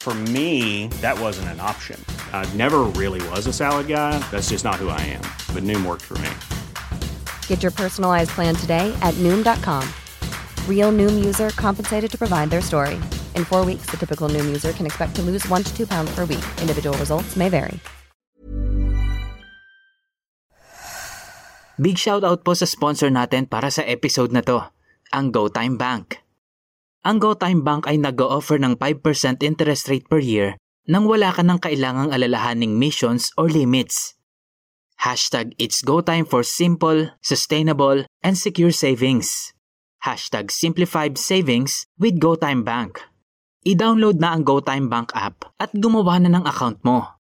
For me, that wasn't an option. I never really was a salad guy. That's just not who I am. But Noom worked for me. Get your personalized plan today at Noom.com. Real Noom user compensated to provide their story. In four weeks, the typical Noom user can expect to lose one to two pounds per week. Individual results may vary. Big shout out po sa sponsor natin para sa episode na to, ang GoTime Bank. Ang GoTime Bank ay nag-o-offer ng 5% interest rate per year nang wala ka ng kailangang alalahaning missions or limits. Hashtag It's GoTime for simple, sustainable, and secure savings. Hashtag Simplified Savings with GoTime Bank. I-download na ang GoTime Bank app at gumawa na ng account mo.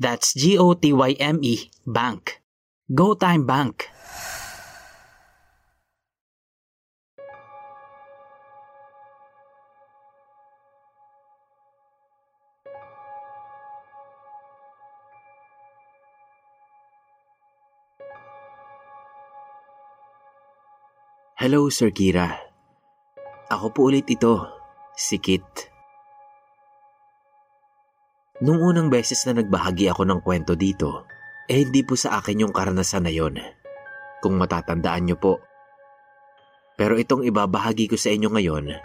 That's G-O-T-Y-M-E Bank. GoTime Bank. Hello, Sir Kira. Ako po ulit ito, si Kit. Nung unang beses na nagbahagi ako ng kwento dito, eh hindi po sa akin yung karanasan na yon. Kung matatandaan niyo po. Pero itong ibabahagi ko sa inyo ngayon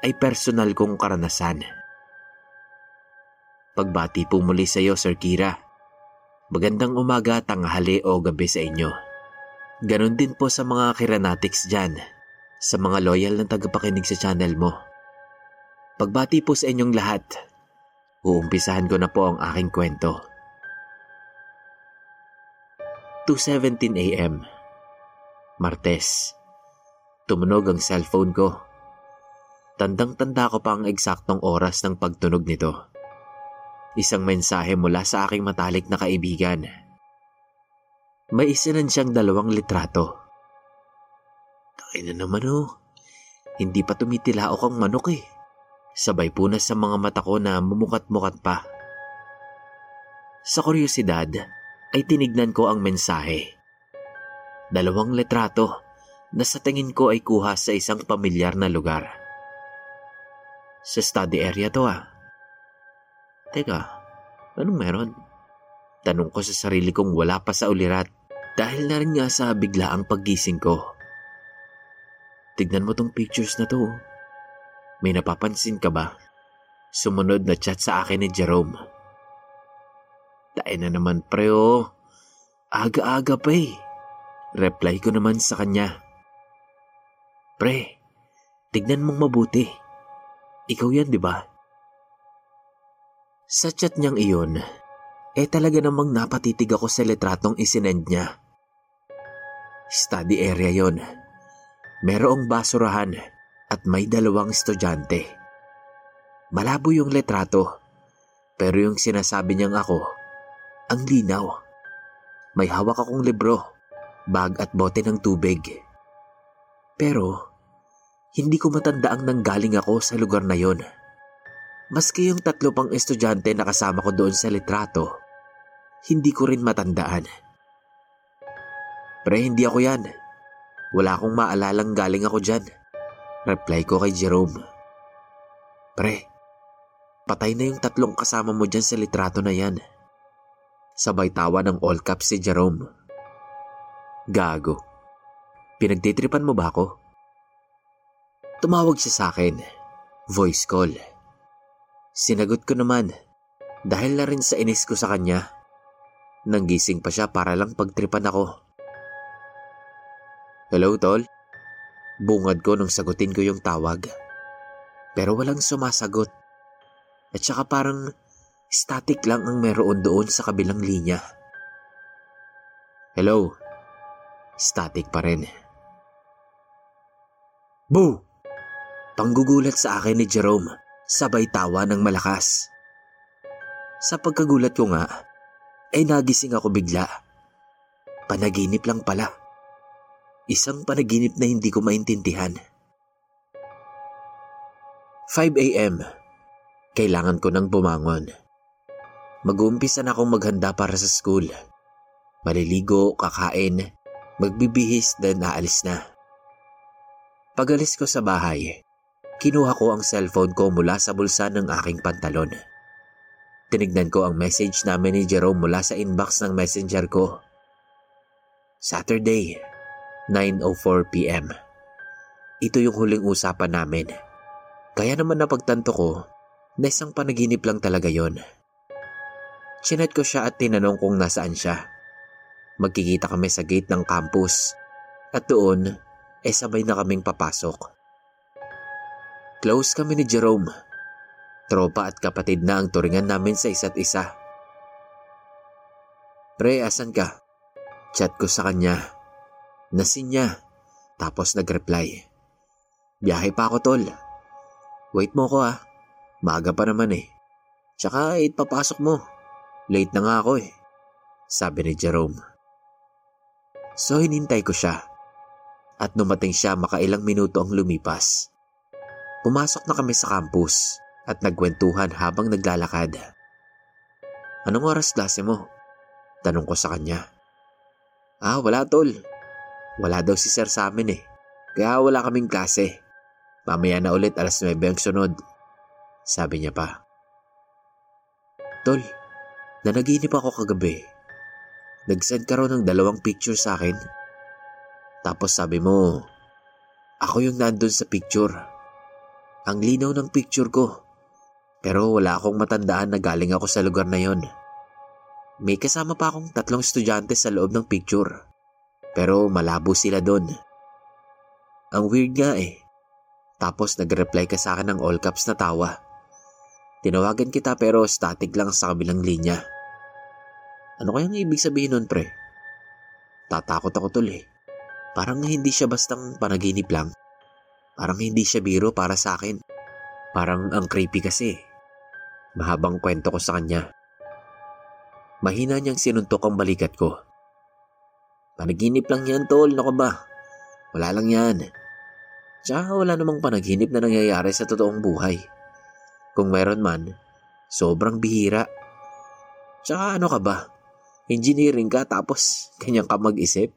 ay personal kong karanasan. Pagbati po muli sa iyo, Sir Kira. Magandang umaga, tanghali o gabi sa inyo. Ganon din po sa mga kiranatics dyan, sa mga loyal na tagapakinig sa channel mo. Pagbati po sa inyong lahat, uumpisahan ko na po ang aking kwento. 2.17 a.m. Martes. Tumunog ang cellphone ko. Tandang-tanda ko pa ang eksaktong oras ng pagtunog nito. Isang mensahe mula sa aking matalik na kaibigan. May isinan siyang dalawang litrato. Takin na naman oh. Hindi pa tumitilaok ang manok eh. Sabay punas sa mga mata ko na mumukat-mukat pa. Sa kuryosidad, ay tinignan ko ang mensahe. Dalawang litrato na sa tingin ko ay kuha sa isang pamilyar na lugar. Sa study area to ah. Teka, anong meron? Tanong ko sa sarili kong wala pa sa ulirat dahil na rin nga sa biglaang paggising ko. Tignan mo tong pictures na to. May napapansin ka ba? Sumunod na chat sa akin ni Jerome. Tayo na naman pre. Aga-aga pa eh. Reply ko naman sa kanya. Pre, tignan mong mabuti. Ikaw yan, di ba? Sa chat niyang iyon, eh talaga namang napatitig ako sa litratong isinend niya. Study area yon. Merong basurahan at may dalawang estudyante. Malabo yung litrato, pero yung sinasabi niyang ako, ang linaw. May hawak akong libro, bag at bote ng tubig. Pero, hindi ko matanda ang nanggaling ako sa lugar na yon. Maski yung tatlo pang estudyante na kasama ko doon sa litrato, hindi ko rin matandaan. Pre, hindi ako yan. Wala akong maalalang galing ako dyan. Reply ko kay Jerome. Pre, patay na yung tatlong kasama mo dyan sa litrato na yan. Sabay tawa ng all caps si Jerome. Gago. Pinagtitripan mo ba ako? Tumawag siya sa akin. Voice call. Sinagot ko naman dahil na rin sa inis ko sa kanya. Nanggising pa siya para lang pagtripan ako. Hello, tol? Bungad ko nung sagutin ko yung tawag. Pero walang sumasagot. At saka parang static lang ang meron doon sa kabilang linya. Hello? Static pa rin. Boo! Panggugulat sa akin ni Jerome, sabay tawa ng malakas. Sa pagkagulat ko nga, ay nagising ako bigla. Panaginip lang pala. Isang panaginip na hindi ko maintindihan. 5 a.m. Kailangan ko nang bumangon. Mag-uumpisa na akong maghanda para sa school. Maliligo, kakain, magbibihis, then aalis na. Pagalis ko sa bahay, kinuha ko ang cellphone ko mula sa bulsa ng aking pantalon. Tinignan ko ang message namin ni Jerome mula sa inbox ng messenger ko. Saturday, 9.04pm. Ito yung huling usapan namin. Kaya naman napagtanto ko na isang panaginip lang talaga yon. Chinat ko siya at tinanong kung nasaan siya. Magkikita kami sa gate ng campus at doon eh sabay na kaming papasok. Close kami ni Jerome. Tropa at kapatid na ang turingan namin sa isa't isa. Pre, asan ka? Chat ko sa kanya. Nasin niya. Tapos nag-reply. Biyahe pa ako tol. Wait mo ko ah. Maaga pa naman eh. Tsaka 8 papasok mo. Late na nga ako eh. Sabi ni Jerome. So hinintay ko siya. At numating siya makailang minuto ang lumipas. Pumasok na kami sa campus at nagkwentuhan habang naglalakad. Anong oras klase mo? Tanong ko sa kanya. Ah, wala tol. Wala daw si sir sa amin eh. Kaya wala kaming klase. Mamaya na ulit alas 9 ang sunod. Sabi niya pa. Tol, nanaginip ako kagabi. Nag-send ka raw ng dalawang picture sa akin. Tapos sabi mo, ako yung nandun sa picture. Ang linaw ng picture ko. Pero wala akong matandaan na galing ako sa lugar na yon. May kasama pa akong tatlong estudyante sa loob ng picture. Pero malabo sila doon. Ang weird nga eh. Tapos nag-reply ka sa akin ng all caps na tawa. Tinawagan kita pero static lang sa kabilang linya. Ano kayang ibig sabihin nun pre? Tatakot ako tol eh. Parang hindi siya bastang panaginip lang. Parang hindi siya biro para sa akin. Parang ang creepy kasi. Mahabang kwento ko sa kanya. Mahina niyang sinuntok ang balikat ko. Panaginip lang yan, tol. Nako ba? Wala lang yan. Tsaka wala namang panaginip na nangyayari sa totoong buhay. Kung meron man, sobrang bihira. Tsaka ano ka ba? Engineering ka tapos kanyang ka mag-isip?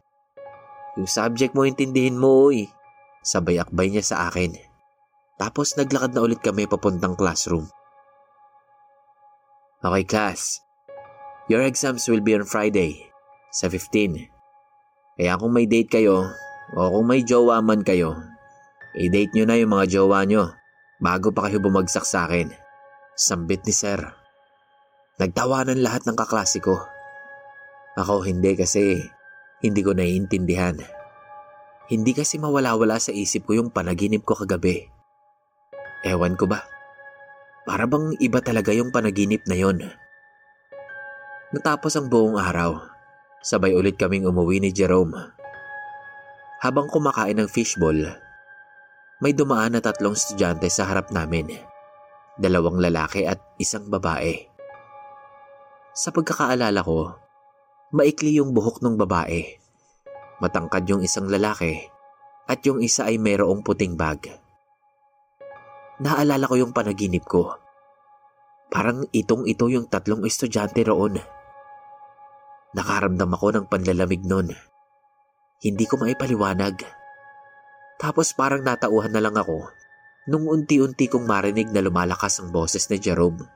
Yung subject mo intindihin mo, oy. Sabay akbay niya sa akin. Tapos naglakad na ulit kami papuntang classroom. Okay, class. Your exams will be on Friday, sa 15. Kaya kung may date kayo o kung may jowa man kayo, i-date nyo na yung mga jowa nyo bago pa kayo bumagsak sa akin. Sambit ni Sir. Nagtawanan lahat ng kaklase ko. Ako hindi kasi hindi ko naiintindihan. Hindi kasi mawala-wala sa isip ko yung panaginip ko kagabi. Ewan ko ba? Para bang iba talaga yung panaginip na yon. Natapos ang buong araw Sabay ulit kaming umuwi ni Jerome. Habang kumakain ng fishball, may dumaan na tatlong estudyante sa harap namin. Dalawang lalaki at isang babae. Sa pagkakaalala ko, maikli yung buhok ng babae. Matangkad yung isang lalaki at yung isa ay mayroong puting bag. Naalala ko yung panaginip ko. Parang itong ito yung tatlong estudyante roon. Nakaramdam ako ng panlalamig noon. Hindi ko maipaliwanag. Tapos parang natauhan na lang ako nung unti-unti kong marinig na lumalakas ang boses ni Jerome.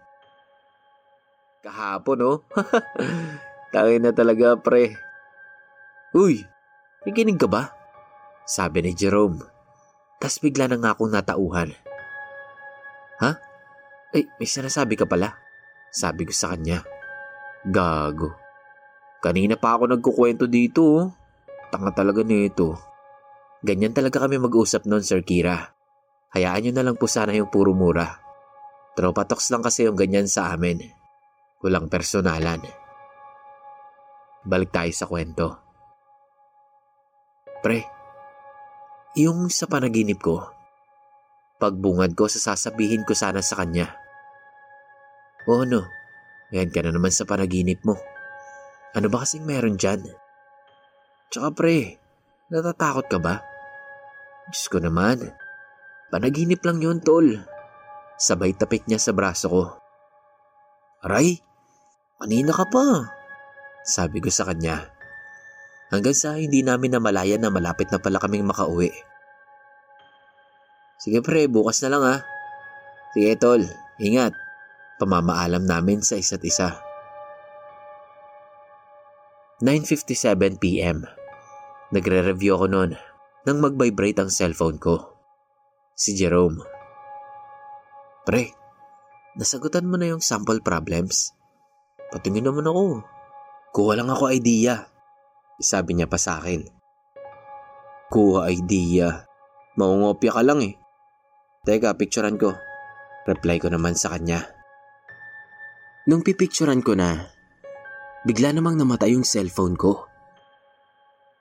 Kahapon, oh. Tangin na talaga, pre. Uy, nakikinig ka ba? Sabi ni Jerome. Tas bigla na nga akong natauhan. Ha? Ay, may sinasabi ka pala. Sabi ko sa kanya. Gago. Kanina pa ako nagkukwento dito. oh. Tanga talaga nito. Ganyan talaga kami mag-usap noon, Sir Kira. Hayaan nyo na lang po sana yung puro mura. Tropa talks lang kasi yung ganyan sa amin. Walang personalan. Balik tayo sa kwento. Pre, yung sa panaginip ko, pagbungad ko sa sasabihin ko sana sa kanya. O ano, ngayon ka na naman sa panaginip mo. Ano ba kasing meron dyan? Tsaka pre, natatakot ka ba? Diyos ko naman, panaginip lang yun tol. Sabay tapik niya sa braso ko. Aray, kanina ka pa. Sabi ko sa kanya. Hanggang sa hindi namin namalayan na malapit na pala kaming makauwi. Sige pre, bukas na lang ha. Sige tol, ingat. Pamamaalam namin sa isa't isa. 9.57pm. Nagre-review ako noon nang mag-vibrate ang cellphone ko. Si Jerome. Pre, nasagutan mo na yung sample problems? Patingin naman ako. Kuha lang ako idea. Sabi niya pa sa akin. Kuha idea. Maungopya ka lang eh. Teka, picturean ko. Reply ko naman sa kanya. Nung pipicturean ko na, bigla namang namatay yung cellphone ko.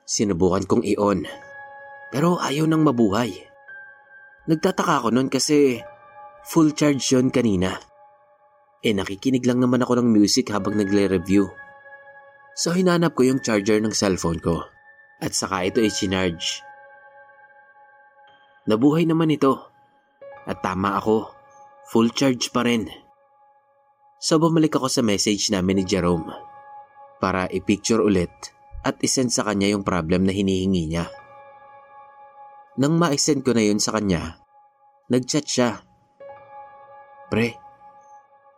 Sinubukan kong i-on, pero ayaw nang mabuhay. Nagtataka ako nun kasi full charge yon kanina. Eh nakikinig lang naman ako ng music habang nagle-review. So hinanap ko yung charger ng cellphone ko at saka ito i-charge. Nabuhay naman ito at tama ako, full charge pa rin. So bumalik ako sa message namin ni Jerome para i-picture ulit at isend sa kanya yung problem na hinihingi niya. Nang ma-send ko na yun sa kanya, nagchat siya. Pre,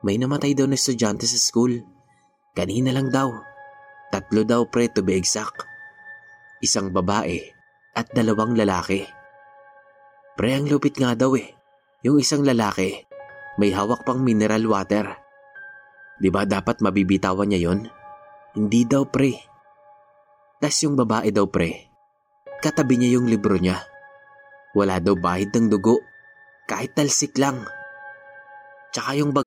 may namatay daw na estudyante sa school. Kanina lang daw. Tatlo daw pre to be exact. Isang babae at dalawang lalaki. Pre, ang lupit nga daw eh. Yung isang lalaki, may hawak pang mineral water. Di ba dapat mabibitawan niya yon? Hindi daw pre. Tas yung babae daw pre, katabi niya yung libro niya. Wala daw bahid ng dugo, kahit talsik lang. Tsaka yung bag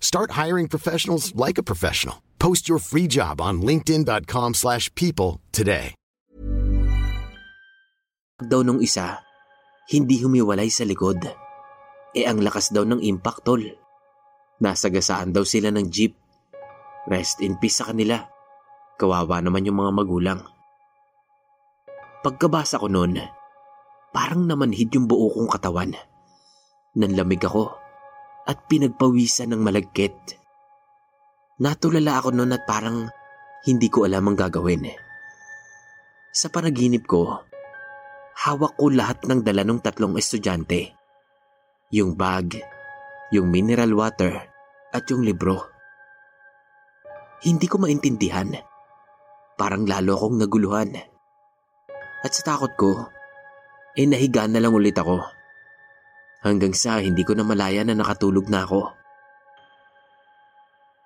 Start hiring professionals like a professional. Post your free job on linkedin.com/people slash people today. daw nung isa, hindi humiwalay sa likod. E ang lakas daw ng impact tol. Nasagasaan daw sila ng jeep. Rest in peace sa kanila. Kawawa naman yung mga magulang. Pagkabasa ko noon, parang namanhid yung buo kong katawan. Nanlamig ako at pinagpawisan ng malagkit. Natulala ako noon at parang hindi ko alam ang gagawin. Sa panaginip ko, hawak ko lahat ng dala ng tatlong estudyante. Yung bag, yung mineral water, at yung libro. Hindi ko maintindihan. Parang lalo akong naguluhan. At sa takot ko, eh nahiga na lang ulit ako. Hanggang sa hindi ko na malaya na nakatulog na ako.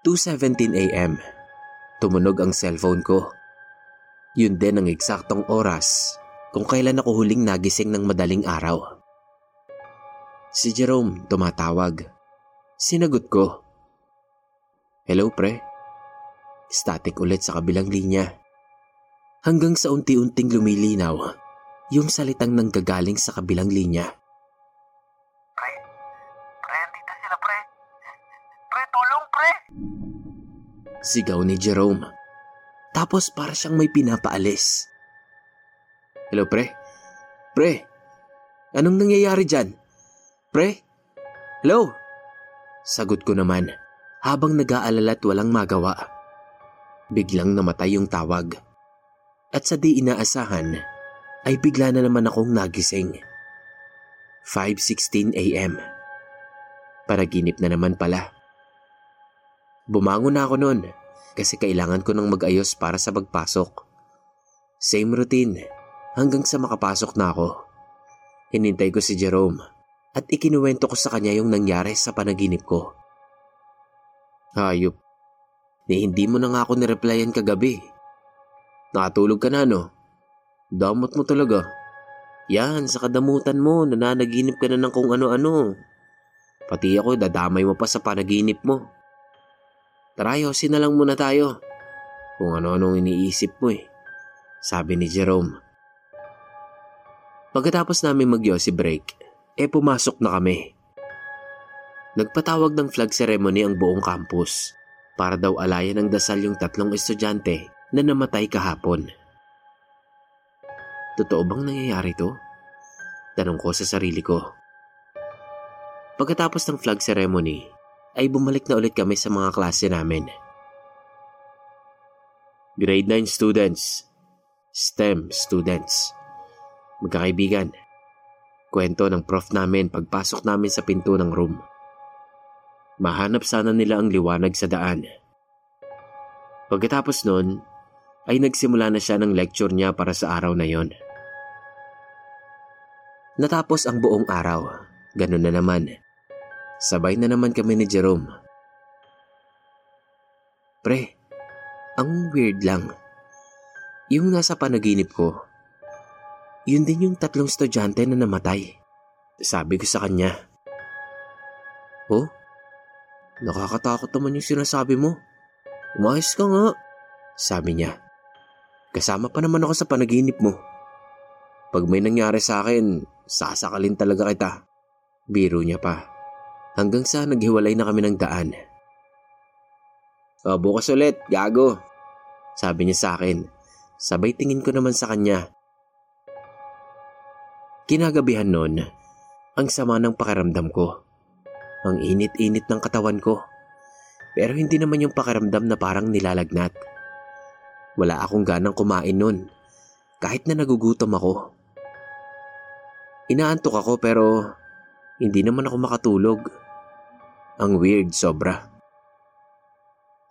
2.17 a.m. Tumunog ang cellphone ko. Yun din ang eksaktong oras kung kailan ako huling nagising ng madaling araw. Si Jerome tumatawag. Sinagot ko. Hello pre. Static ulit sa kabilang linya. Hanggang sa unti-unting lumilinaw yung salitang nanggagaling sa kabilang linya. Sigaw ni Jerome. Tapos para siyang may pinapaalis. Hello pre? Pre, anong nangyayari dyan? Pre? Hello? Sagot ko naman habang nag-aalala at walang magawa. Biglang namatay yung tawag. At sa di inaasahan, ay bigla na naman akong nagising. 5.16 a.m. Paraginip na naman pala. Bumangon na ako noon kasi kailangan ko nang mag-ayos para sa pagpasok. Same routine hanggang sa makapasok na ako. Hinintay ko si Jerome at ikinuwento ko sa kanya yung nangyari sa panaginip ko. Hayop, ni hindi mo na nga ako nireplyan kagabi. Nakatulog ka na no? Damot mo talaga. Yan, sa kadamutan mo, nananaginip ka na ng kung ano-ano. Pati ako, dadamay mo pa sa panaginip mo. Tara, yosin na lang muna tayo. Kung ano-anong iniisip mo eh. Sabi ni Jerome. Pagkatapos namin magyosi break, eh pumasok na kami. Nagpatawag ng flag ceremony ang buong campus para daw alayan ng dasal yung tatlong estudyante na namatay kahapon. Totoo bang nangyayari to? Tanong ko sa sarili ko. Pagkatapos ng flag ceremony, ay bumalik na ulit kami sa mga klase namin. Grade 9 students, STEM students, magkakaibigan. Kwento ng prof namin pagpasok namin sa pinto ng room. Mahanap sana nila ang liwanag sa daan. Pagkatapos nun, ay nagsimula na siya ng lecture niya para sa araw na yon. Natapos ang buong araw, ganun na naman. Sabay na naman kami ni Jerome. Pre, ang weird lang. Yung nasa panaginip ko, yun din yung tatlong estudyante na namatay. Sabi ko sa kanya. Oh, nakakatakot naman yung sinasabi mo. Umayos ka nga. Sabi niya. Kasama pa naman ako sa panaginip mo. Pag may nangyari sa akin, sasakalin talaga kita. Biro niya pa. Hanggang sa naghiwalay na kami ng daan. O, bukas ulit, gago. Sabi niya sa akin. Sabay tingin ko naman sa kanya. Kinagabihan noon, ang sama ng pakiramdam ko. Ang init-init ng katawan ko. Pero hindi naman yung pakiramdam na parang nilalagnat. Wala akong ganang kumain noon. Kahit na nagugutom ako. Inaantok ako pero hindi naman ako makatulog. Ang weird sobra.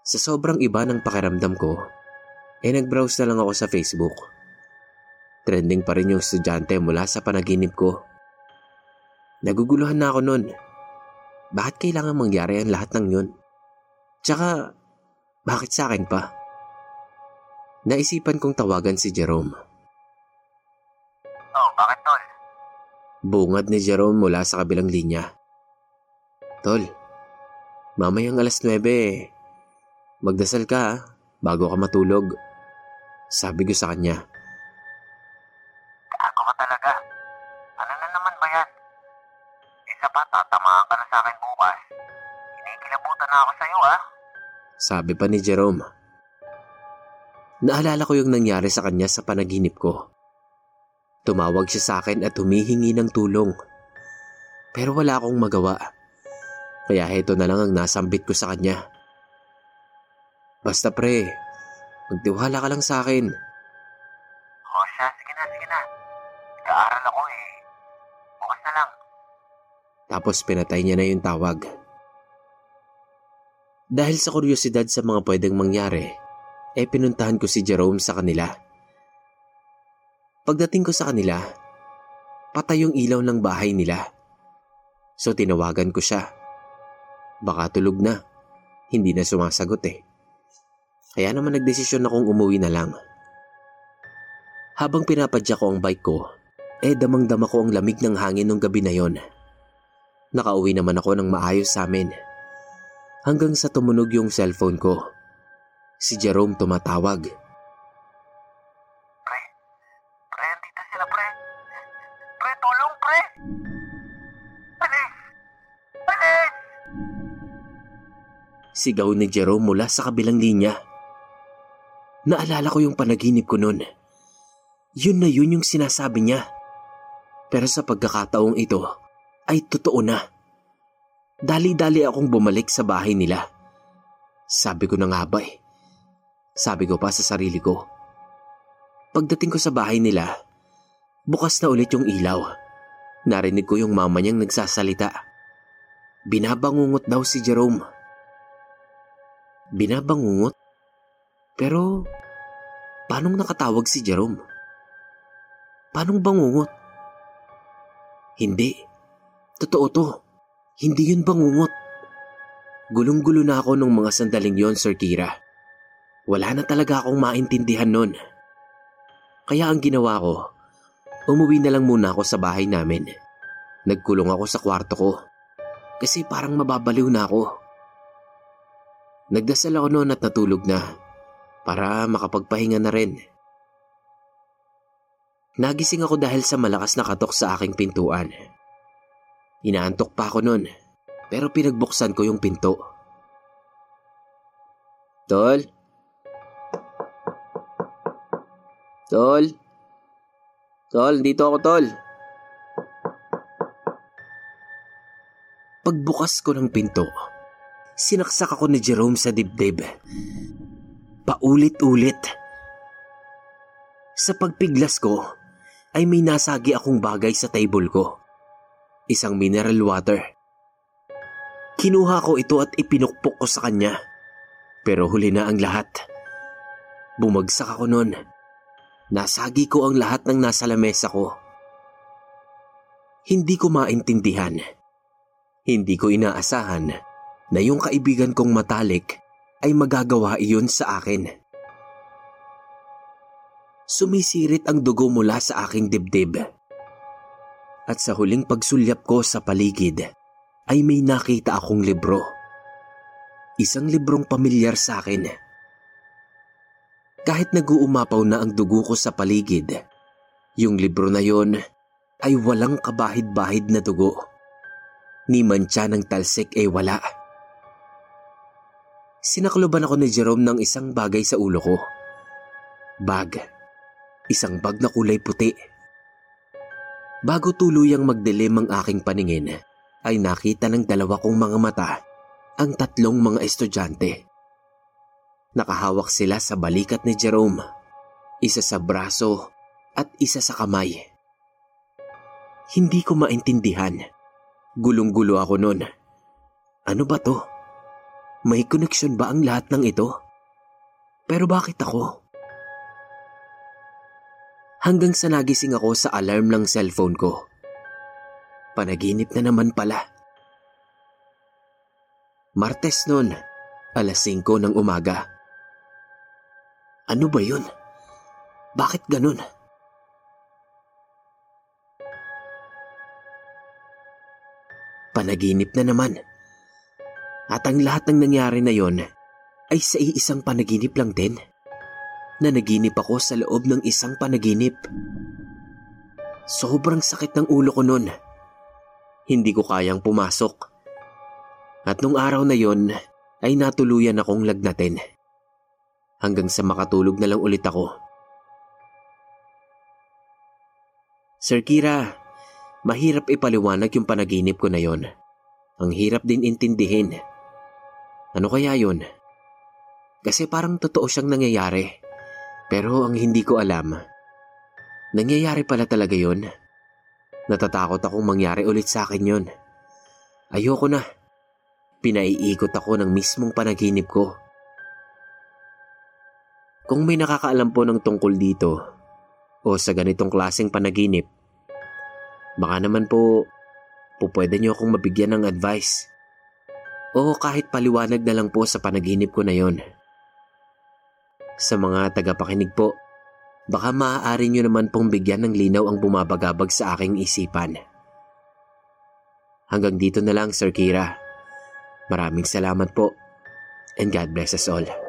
Sa sobrang iba ng pakiramdam ko, eh nag-browse na lang ako sa Facebook. Trending pa rin yung estudyante mula sa panaginip ko. Naguguluhan na ako noon. Bakit kailangan mangyari ang lahat ng yun? Tsaka, bakit sa akin pa? Naisipan kong tawagan si Jerome. Oh, bakit tol? Bungad ni Jerome mula sa kabilang linya. Tol, mamayang alas 9, magdasal ka bago ka matulog. Sabi ko sa kanya. Gago ka talaga. Ano na naman ba yan? Isa pa, tatamaan ka na sa akin bukas. Inikilabutan na ako sa'yo ah. Sabi pa ni Jerome. Naalala ko yung nangyari sa kanya sa panaginip ko. Tumawag siya sa akin at humihingi ng tulong. Pero wala akong magawa. Kaya heto na lang ang nasambit ko sa kanya. Basta pre, magtiwala ka lang sa akin. O siya, sige na, sige na. Nag-aaral ako eh. Bukas na lang. Tapos pinatay niya na yung tawag. Dahil sa kuryosidad sa mga pwedeng mangyari, eh pinuntahan ko si Jerome sa kanila. Pagdating ko sa kanila, patay yung ilaw ng bahay nila. So tinawagan ko siya. Baka tulog na. Hindi na sumasagot eh. Kaya naman nagdesisyon akong umuwi na lang. Habang pinapadya ko ang bike ko, eh damang-dama ko ang lamig ng hangin nung gabi na yon. Nakauwi naman ako ng maayos sa amin. Hanggang sa tumunog yung cellphone ko. Si Jerome tumatawag. Sigaw ni Jerome mula sa kabilang linya. Naalala ko yung panaginip ko noon. Yun na yun yung sinasabi niya. Pero sa pagkakataong ito, ay totoo na. Dali-dali akong bumalik sa bahay nila. Sabi ko na nga ba eh. Sabi ko pa sa sarili ko. Pagdating ko sa bahay nila, bukas na ulit yung ilaw. Narinig ko yung mama niyang nagsasalita. Binabangungot daw si Jerome. Binabangungot? Pero, paanong nakatawag si Jerome? Paanong bangungot? Hindi. Totoo to. Hindi yun bangungot. Gulong-gulo na ako nung mga sandaling yon, Sir Kira. Wala na talaga akong maintindihan nun. Kaya ang ginawa ko, umuwi na lang muna ako sa bahay namin. Nagkulong ako sa kwarto ko. Kasi parang mababaliw na ako. Nagdasal ako noon at natulog na para makapagpahinga na rin. Nagising ako dahil sa malakas na katok sa aking pintuan. Inaantok pa ako noon pero pinagbuksan ko yung pinto. Tol? Tol? Tol, dito ako tol. Pagbukas ko ng pinto, sinaksak ako ni Jerome sa dibdib. Paulit-ulit. Sa pagpiglas ko, ay may nasagi akong bagay sa table ko. Isang mineral water. Kinuha ko ito at ipinukpok ko sa kanya. Pero huli na ang lahat. Bumagsak ako noon. Nasagi ko ang lahat ng nasa lamesa ko. Hindi ko maintindihan. Hindi ko inaasahan na yung kaibigan kong matalik ay magagawa iyon sa akin. Sumisirit ang dugo mula sa aking dibdib. At sa huling pagsulyap ko sa paligid ay may nakita akong libro. Isang librong pamilyar sa akin. Kahit nag-uumapaw na ang dugo ko sa paligid, yung libro na yon ay walang kabahid-bahid na dugo. Ni mantsa ng talsik ay wala. Sinakloban ako ni Jerome ng isang bagay sa ulo ko. Bag. Isang bag na kulay puti. Bago tuluyang magdilim ang aking paningin, ay nakita ng dalawa kong mga mata ang tatlong mga estudyante. Nakahawak sila sa balikat ni Jerome, isa sa braso at isa sa kamay. Hindi ko maintindihan. Gulong-gulo ako noon. Ano ba to? May koneksyon ba ang lahat ng ito? Pero bakit ako? Hanggang sa nagising ako sa alarm ng cellphone ko. Panaginip na naman pala. Martes noon, alas 5 ng umaga. Ano ba yun? Bakit ganun? Panaginip na naman. At ang lahat ng nangyari na yon ay sa iisang panaginip lang din. Na naginip ako sa loob ng isang panaginip. Sobrang sakit ng ulo ko noon. Hindi ko kayang pumasok. At nung araw na yon, ay natuluyan akong lagnatin. Hanggang sa makatulog na lang ulit ako. Sir Kira, mahirap ipaliwanag yung panaginip ko na yon. Ang hirap din intindihin. Ano kaya yon? Kasi parang totoo siyang nangyayari. Pero ang hindi ko alam, nangyayari pala talaga yon. Natatakot akong mangyari ulit sa akin yon. Ayoko na. Pinaiikot ako ng mismong panaginip ko. Kung may nakakaalam po ng tungkol dito o sa ganitong klaseng panaginip, baka naman po, po pwede niyo akong mabigyan ng advice. O kahit paliwanag na lang po sa panaginip ko na yon. Sa mga tagapakinig po, baka maaari niyo naman pong bigyan ng linaw ang bumabagabag sa aking isipan. Hanggang dito na lang, Sir Kira. Maraming salamat po and God bless us all.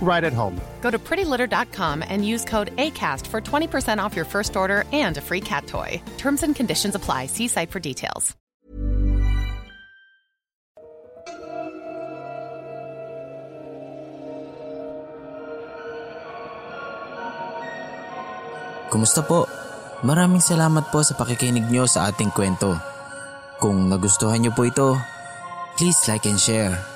right at home. Go to prettylitter.com and use code ACAST for 20% off your first order and a free cat toy. Terms and conditions apply. See site for details. Kumusta po? Maraming salamat po sa pakikinig nyo sa ating kwento. Kung nagustuhan nyo po ito, please like and share.